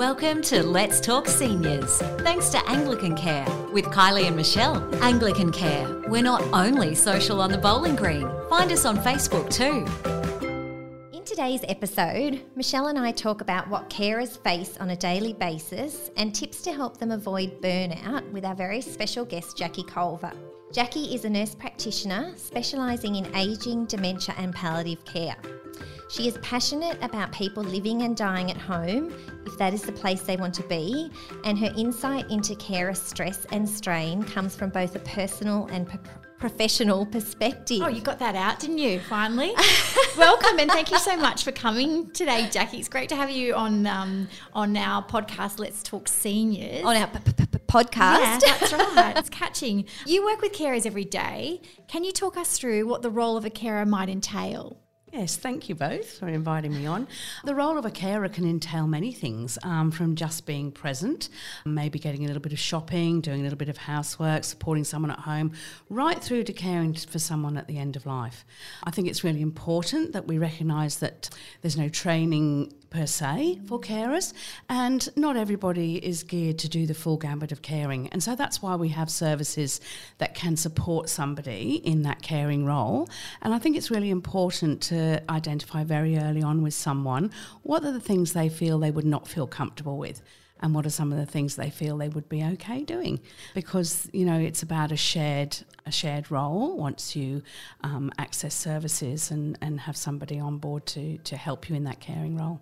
Welcome to Let's Talk Seniors. Thanks to Anglican Care with Kylie and Michelle. Anglican Care, we're not only social on the bowling green. Find us on Facebook too. In today's episode, Michelle and I talk about what carers face on a daily basis and tips to help them avoid burnout with our very special guest, Jackie Culver. Jackie is a nurse practitioner specialising in ageing, dementia, and palliative care. She is passionate about people living and dying at home, if that is the place they want to be, and her insight into carer stress and strain comes from both a personal and professional perspective. Oh, you got that out, didn't you? Finally, welcome and thank you so much for coming today, Jackie. It's great to have you on um, on our podcast. Let's talk seniors on our p- p- p- podcast. Yeah, that's right. it's catching. You work with carers every day. Can you talk us through what the role of a carer might entail? Yes, thank you both for inviting me on. The role of a carer can entail many things, um, from just being present, maybe getting a little bit of shopping, doing a little bit of housework, supporting someone at home, right through to caring for someone at the end of life. I think it's really important that we recognise that there's no training per se for carers, and not everybody is geared to do the full gambit of caring. And so that's why we have services that can support somebody in that caring role. And I think it's really important to identify very early on with someone what are the things they feel they would not feel comfortable with and what are some of the things they feel they would be okay doing because you know it's about a shared a shared role once you um, access services and, and have somebody on board to, to help you in that caring role.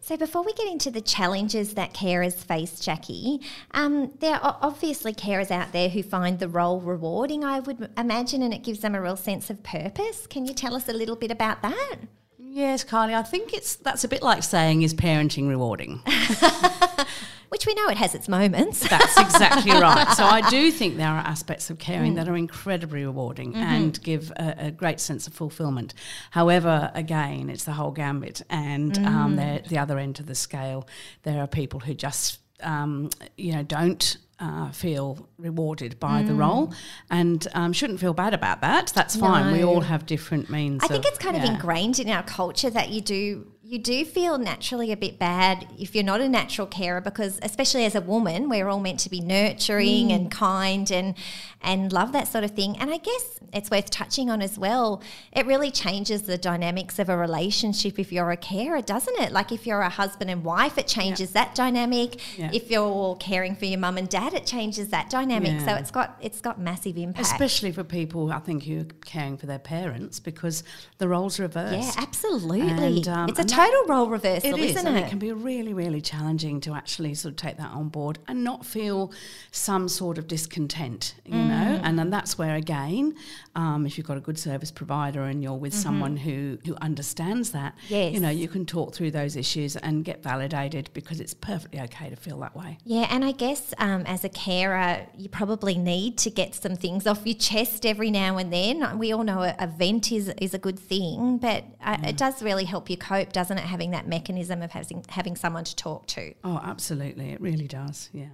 So, before we get into the challenges that carers face, Jackie, um, there are obviously carers out there who find the role rewarding, I would imagine, and it gives them a real sense of purpose. Can you tell us a little bit about that? Yes, Carly, I think it's that's a bit like saying is parenting rewarding? Which we know it has its moments. That's exactly right. So I do think there are aspects of caring mm. that are incredibly rewarding mm-hmm. and give a, a, great sense of fulfillment. However, again, it's the whole gambit, and mm. um, the other end of the scale, there are people who just um, you know don't uh, feel rewarded by mm. the role and um, shouldn't feel bad about that. That's fine. No. We all have different means. I think of, it's kind yeah. of ingrained in our culture that you do you do feel naturally a bit bad if you're not a natural carer because especially as a woman we're all meant to be nurturing mm. and kind and and love that sort of thing. And i guess it's worth touching on as well it really changes the dynamics of a relationship if you're a carer doesn't it? Like if you're a husband and wife it changes that dynamic. If you're caring for your mum and dad it changes that dynamic. Yeah. so it's got it's got massive impact. Especially for people i think who are caring for their parents because the roles are reversed. Yeah absolutely. And, um, it's a total role reversal, it is, isn't it? It can be really, really challenging to actually sort of take that on board and not feel some sort of discontent, you mm. know. And then that's where again, um, if you've got a good service provider and you're with mm-hmm. someone who who understands that, yes. you know, you can talk through those issues and get validated because it's perfectly okay to feel that way. Yeah, and I guess um, as a carer, you probably need to get some things off your chest every now and then. We all know a, a vent is is a good thing, but uh, it does really help you cope, doesn't it? Having that mechanism of having having someone to talk to. Oh, absolutely, it really does. Yeah.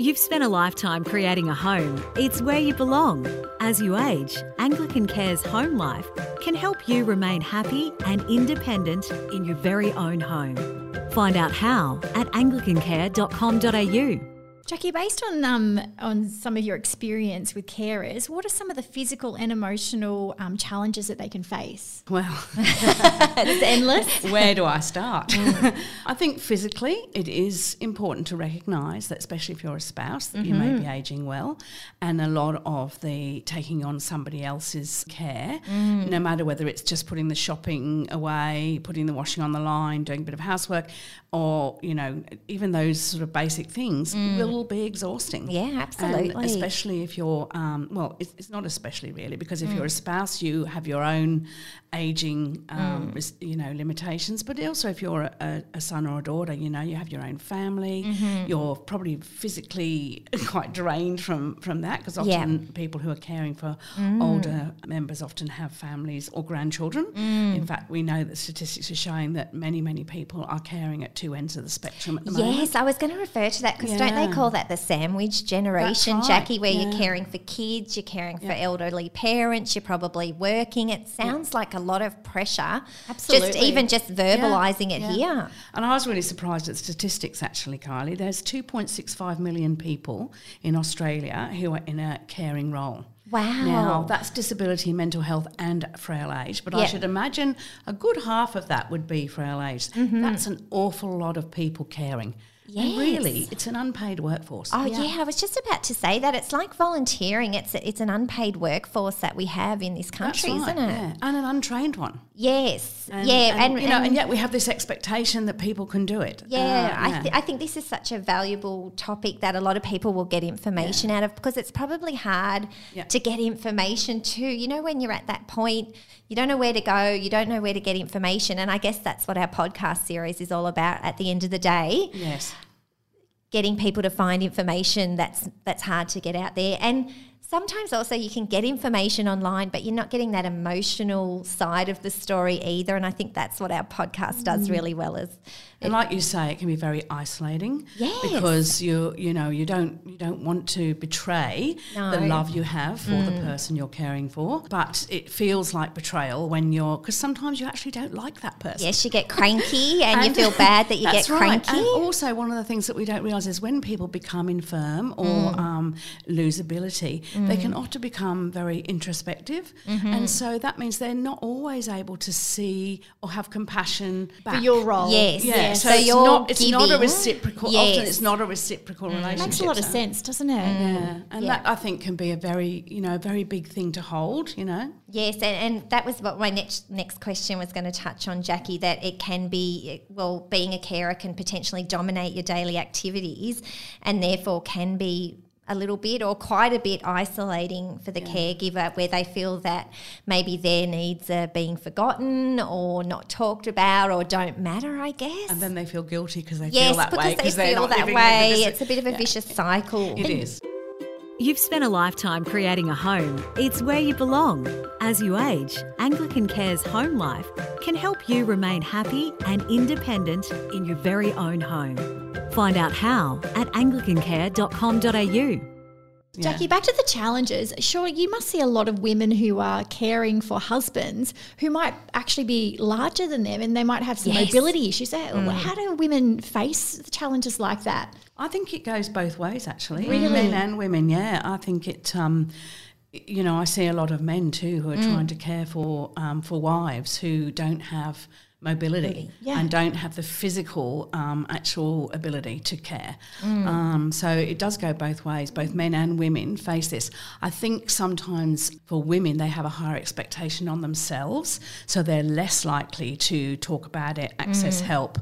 You've spent a lifetime creating a home. It's where you belong. As you age, Anglican Care's home life can help you remain happy and independent in your very own home. Find out how at anglicancare.com.au. Jackie, based on um, on some of your experience with carers, what are some of the physical and emotional um, challenges that they can face? Well, it's endless. Where do I start? Mm. I think physically, it is important to recognise that, especially if you're a spouse, that mm-hmm. you may be mm-hmm. aging well, and a lot of the taking on somebody else's care, mm. no matter whether it's just putting the shopping away, putting the washing on the line, doing a bit of housework, or you know, even those sort of basic things mm. will will be exhausting. Yeah, absolutely. And especially if you're, um, well, it's, it's, not especially really, because if mm. you're a spouse, you have your own aging, um, mm. you know, limitations. But also, if you're a, a, son or a daughter, you know, you have your own family. Mm-hmm. You're probably physically quite drained from from that because often yeah. people who are caring for mm. older members often have families or grandchildren. Mm. In fact, we know that statistics are showing that many many people are caring at two ends of the spectrum at the yes, moment. Yes, I was going to refer to that because yeah. don't they call call that the sandwich generation, right, Jackie, where you're caring for kids, you're caring for elderly parents, you're probably working. It sounds like a lot of pressure. Absolutely. Just even just verbalizing it Yeah. here. And I was really surprised at statistics actually, Kylie. There's 2.65 million people in Australia who are in a caring role. Wow. Now, that's disability, mental health, and frail age. But I should imagine a good half of that would be frail age. Mm-hmm. That's an awful lot of people caring. And really, it's an unpaid workforce. Oh yeah. I was just about to say that it's like volunteering. It's it's an unpaid workforce that we have in this That's country, right, isn't it? Yeah. And an untrained one. Yes, And, yeah, and, you know, and yet we have this expectation that people can do it. Yeah, Uh, I, th- I think this is such a valuable topic that a lot of people will get information out of because it's probably hard Yeah. to get information too. You know, when you're at that point, you don't know where to go, you don't know where to get information. And I guess that's what our podcast series is all about at the end of the day yes. Getting people to find information that's that's hard to get out there. And sometimes also you can get information online but you're not getting that emotional side of the story either and i think that's what our podcast Mm. does really well is And like you say, it can be very isolating. Yes. Because you you know you don't you don't want to betray the love you have for the person you're caring for, but it feels like betrayal when you're because sometimes you actually don't like that person. yes you get cranky and, you feel bad that you get right. cranky And also, one of the things that we don't realise is when people become infirm or Mm. um, lose ability, they can mm. often become very introspective. Mm-hmm. And so that means they're not always able to see or have compassion For your role. Yes. Yeah, Yeah, so, so it's not it's not a reciprocal. Yes. Often it's not a reciprocal mm. relationship. Makes a lot of so- sense, doesn't it? Yeah, mm. and Yeah. that I think can be a very you know a very big thing to hold. You know, Yes, and, and that was what my next next question was going to touch on, Jackie. That it can be well, being a carer can potentially dominate your daily activities, and therefore can be a little bit or quite a bit isolating for the caregiver, where they feel that maybe their needs are being forgotten or not talked about or don't matter. I guess. and then they feel guilty because they yes, feel that because way because they're feel that way. It's a bit of a yeah. vicious cycle. It is. You've spent a lifetime creating a home. It's where you belong. As you age, Anglican Care's home life can help you remain happy and independent in your very own home. Find out how at anglicancare.com.au. Yeah. Jackie, back to the challenges. Sure, you must see a lot of women who are caring for husbands who might actually be larger than them and they might have some Yes. mobility issues. How how do women face challenges like that? I think it goes both ways, actually. Really? Men and women, yeah. I think it, um, you know, I see a lot of men too who are trying to care for um, for wives who don't have mobility Yeah. and don't have the physical um, actual ability to care. Um, so it does go both ways. Both men and women face this. I think sometimes for women they have a higher expectation on themselves, so they're less likely to talk about it, access help,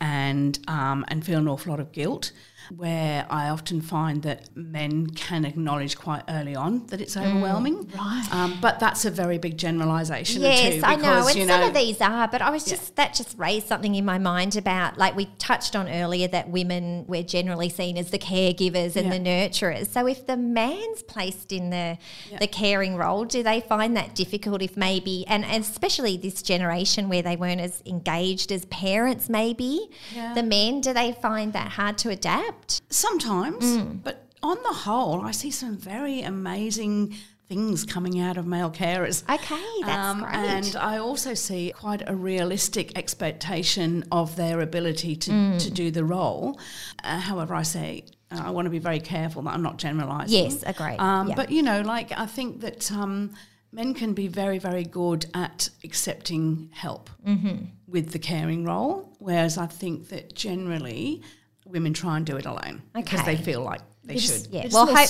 and um, and feel an awful lot of guilt. Where I often find that men can acknowledge quite early on that it's overwhelming, right. Um, but that's a very big generalisation Yes, too. I know, and you some of these are, but I was just that just raised something in my mind about like we touched on earlier that women we're generally seen as the caregivers and Yeah. the nurturers. So if the man's placed in the the caring role, do they find that difficult? If maybe, and, and especially this generation where they weren't as engaged as parents, maybe Yeah. the men, do they find that hard to adapt? Sometimes, Mm. but on the whole, I see some very amazing things coming out of male carers. Okay, that's great. Um, And I also see quite a realistic expectation of their ability to, Mm. to do the role. Uh, however, I say uh, I want to be very careful that I'm not generalising. Yes, agree. Um, Yeah. But you know, like I think that um, men can be very, very good at accepting help Mm-hmm. with the caring role, whereas I think that generally women try and do it alone because they feel like they should. Yeah, well, hopefully,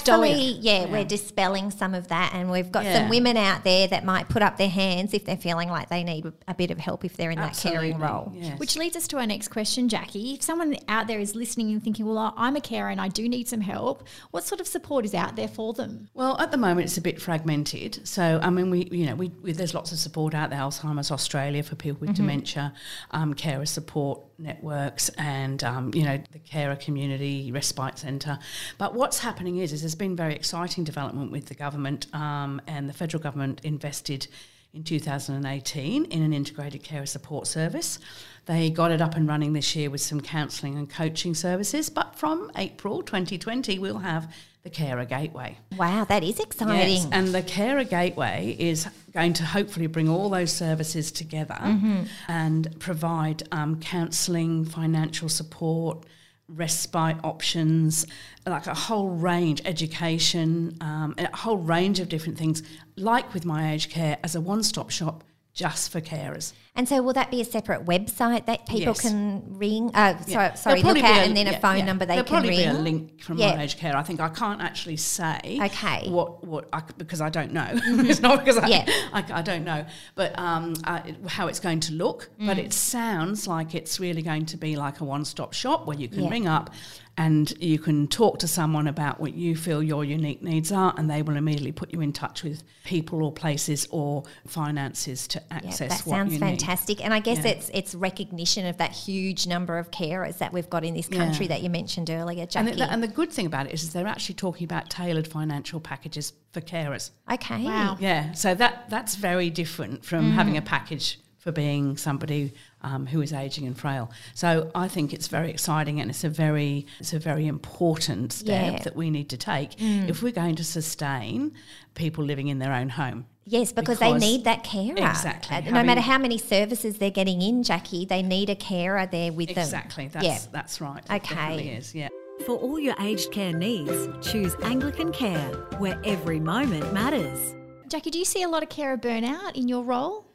stoic. yeah, we're dispelling some of that, and we've got Yeah. some women out there that might put up their hands if they're feeling like they need a bit of help if they're in that caring role. yes. Which leads us to our next question, Jackie. If someone out there is listening and thinking, well, I'm a carer and I do need some help, what sort of support is out there for them? Well, at the moment, it's a bit fragmented. So, I mean, we, you know, we, we there's lots of support out there. Alzheimer's Australia for people with dementia, um, carer support networks, and um, you know, the carer community respite centre. But what's happening is, is there's been very exciting development with the government, um, and the federal government invested in 2018 in an integrated carer support service. They got it up and running this year with some counselling and coaching services. But from April 2020, we'll have the Carer Gateway. Wow, that is exciting. Yes, and the Carer Gateway is going to hopefully bring all those services together Mm-hmm. and provide um, counselling, financial support, respite options, like a whole range, education, um, a whole range of different things, like with My Aged Care as a one stop shop just for carers. And so, will that be a separate website that people Yes. can ring? Uh, Yeah. sorry, sorry There'll look at, be and then a phone yeah. number they There'll can probably ring. be a link from Yeah. My Aged Care. I think I can't actually say Okay. what what I, because I don't know. it's not because I, Yeah. I, I don't know, but um, uh, how it's going to look. But Mm. it sounds like it's really going to be like a one-stop shop where you can Yeah. ring up and you can talk to someone about what you feel your unique needs are, and they will immediately put you in touch with people or places or finances to access. Yeah, that what sounds you fantastic. And I guess Yeah. it's it's recognition of that huge number of carers that we've got in this country Yeah. that you mentioned earlier. Jackie. And the, and the good thing about it is, is they're actually talking about tailored financial packages for carers. okay. Wow. Yeah, so that that's very different from mm. having a package for being somebody um, who is aging and frail. So I think it's very exciting and it's a very it's a very important step Yeah. that we need to take if we're going to sustain people living in their own home. Yes, because, they need that carer. Exactly. Uh, no matter how many services they're getting in, Jackie, they need a carer there with them. Exactly. That's yeah. that's right. It Okay. is. Yeah. For all your aged care needs, choose Anglican Care, where every moment matters. Jackie, do you see a lot of carer burnout in your role?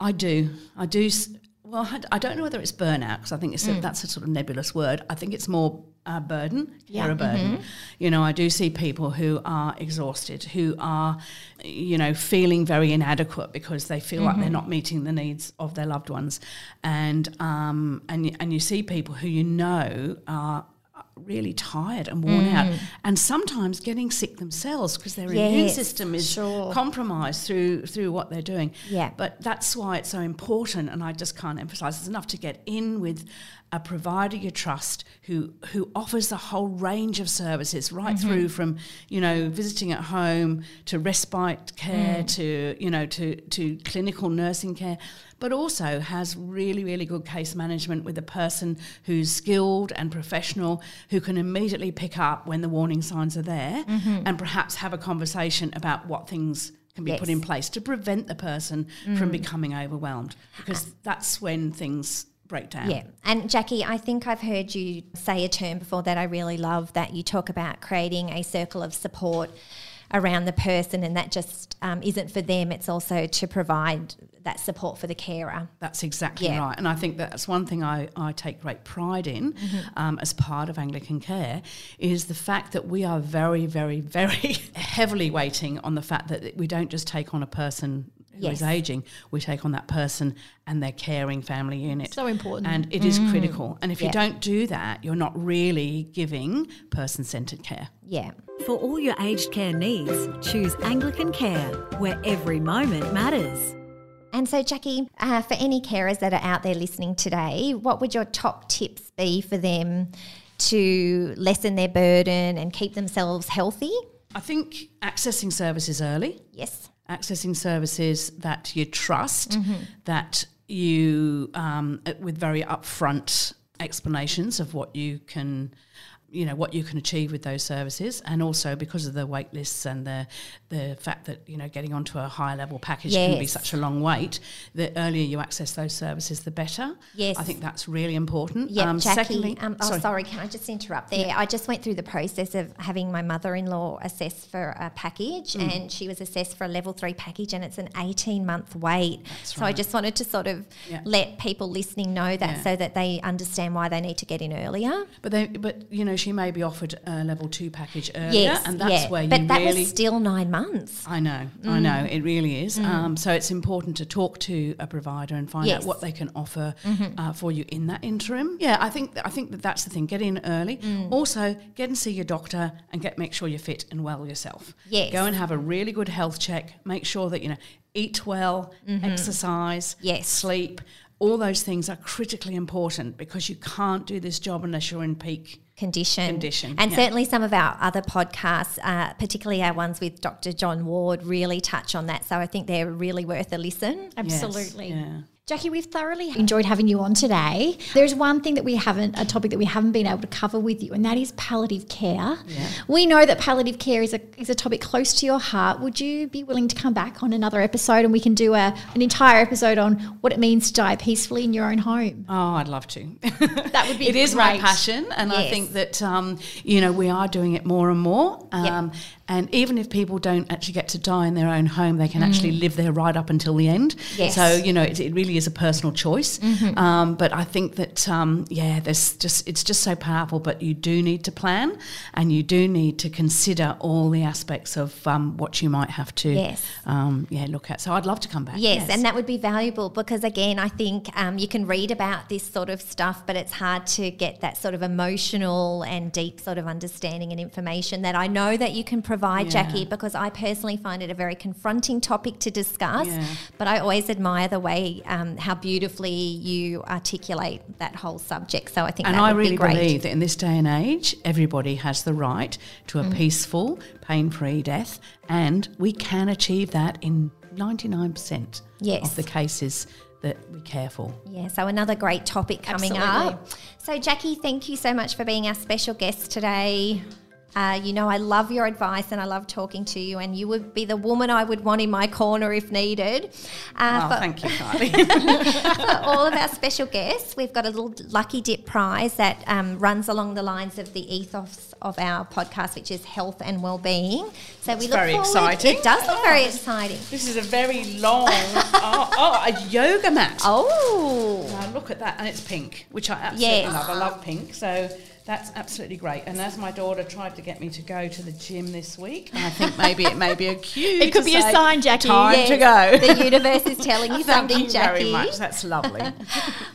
I do. I do. Well, I- don't know whether it's burnout because I think it's Mm. a, that's a sort of nebulous word. I think it's more uh, burden, Yeah. a burden. Mm-hmm. You know, I do see people who are exhausted, who are, you know, feeling very inadequate because they feel like Mm-hmm. they're not meeting the needs of their loved ones, and um, and and you see people who you know are really tired and worn out and sometimes getting sick themselves because their immune Mm. System is sure. compromised through through what they're doing Yeah. but that's why it's so important, and I just can't emphasise. It's enough to get in with a provider you trust who who offers a whole range of services, right Mm-hmm. through from you know visiting at home to respite care Mm. to you know to to clinical nursing care, but also has really really good case management with a person who's skilled and professional who can immediately pick up when the warning signs are there, and perhaps have a conversation about what things can be put in place to prevent the person from becoming overwhelmed because that's when things break down. Yeah. And Jackie, I think I've heard you say a term before that I really love that you talk about creating a circle of support around the person, and that just um, isn't for them, it's also to provide that support for the carer. That's exactly Yeah. right. And I think that's one thing I, I take great pride in Mm-hmm. um, as part of Anglican Care is the fact that we are very, very, very heavily weighting on the fact that we don't just take on a person who is Yes. aging, we take on that person and their caring family unit. So important. And it is critical. And if Mm. Yeah. you don't do that, you're not really giving person centered care. Yeah. For all your aged care needs, choose Anglican Care, where every moment matters. And so, Jackie, uh, for any carers that are out there listening today, what would your top tips be for them to lessen their burden and keep themselves healthy? I think accessing services early, Yes. Accessing services that you trust, Mm-hmm. that you, um, with very upfront explanations of what you can. You know what you can achieve with those services, and also because of the wait lists and the the fact that you know getting onto a higher level package can be such a long wait. The earlier you access those services, the better. Yes. I think that's really important. Yeah, Um, Jackie. secondly- um, oh, sorry. Can I just interrupt there? I just went through the process of having my mother-in-law assessed for a package, Mm. and she was assessed for a level three package, and it's an eighteen-month wait. so I just wanted to sort of Yeah. let people listening know that, Yeah. so that they understand why they need to get in earlier. But they, but you know, she may be offered a level two package earlier, yes, and that's yeah. where you but that really. was still nine months. I know, Mm. I know, it really is. Um, so it's important to talk to a provider and find Yes. Mm-hmm. out what they can offer uh, for you in that interim. Yeah, I think I think that that's the thing. Get in early. Mm. Also, get and see your doctor and get make sure you're fit and well yourself. Yes. Go and have a really good health check. Make sure that you know eat well, exercise, Mm-hmm. Yes. sleep. All those things are critically important because you can't do this job unless you're in peak condition. Condition, And yeah. certainly some of our other podcasts, uh, particularly our ones with Dr. John Ward, really touch on that. So I think they're really worth a listen. Absolutely. Yes, yeah. Jackie, we've thoroughly enjoyed having you on today. There's one thing that we haven't, a topic that we haven't been able to cover with you, and that is palliative care. Yeah. We know that palliative care is a, is a topic close to your heart. Would you be willing to come back on another episode and we can do a, an entire episode on what it means to die peacefully in your own home? Oh, I'd love to. That would be It is my passion, and I think that um, you know we are doing it more and more. Um, And even if people don't actually get to die in their own home, they can actually live there right up until the end. Yes. So you know, it, it really is a personal choice. Um, but I think that um, yeah, there's just it's just so powerful. But you do need to plan, and you do need to consider all the aspects of um, what you might have to Yes. um, yeah look at. So I'd love to come back. Yes, and that would be valuable because, again, I think um, you can read about this sort of stuff, but it's hard to get that sort of emotional and deep sort of understanding and information that I know that you can provide, Yeah. Jackie, because I personally find it a very confronting topic to discuss. Yeah. But I always admire the way um, how beautifully you articulate that whole subject. So I think And I really be believe that in this day and age, everybody has the right to a Mm. peaceful, pain free death, and we can achieve that in 99% Yes. of the cases that we care for. Yeah, so another great topic coming Absolutely. up. So, Jackie, thank you so much for being our special guest today. Uh, you know, I love your advice and I love talking to you, and you would be the woman I would want in my corner if needed. Uh, Oh, for, thank you, Kylie. for all of our special guests, we've got a little lucky dip prize that um, runs along the lines of the ethos of our podcast, which is health and well-being. So we That's look very forward. exciting. It does look very exciting. this is a very long, oh, oh, a yoga mat. Oh, Now look at that, and it's pink, which I absolutely Yes. love. I love pink, so that's absolutely great. And as my daughter tried to get me to go to the gym this week, I think maybe it may be a cue. It could to be a sign, Jackie. Time Yes, to go. the universe is telling you Thank something, you Jackie. very much. That's lovely.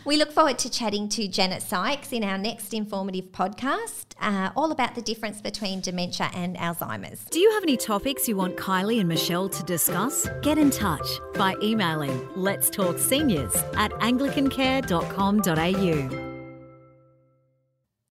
We look forward to chatting to Janet Sykes in our next informative podcast, uh, all about the difference between dementia and Alzheimer's. Do you have any topics you want Kylie and Michelle to discuss? Get in touch by emailing let's talk seniors at anglicancare.com.au.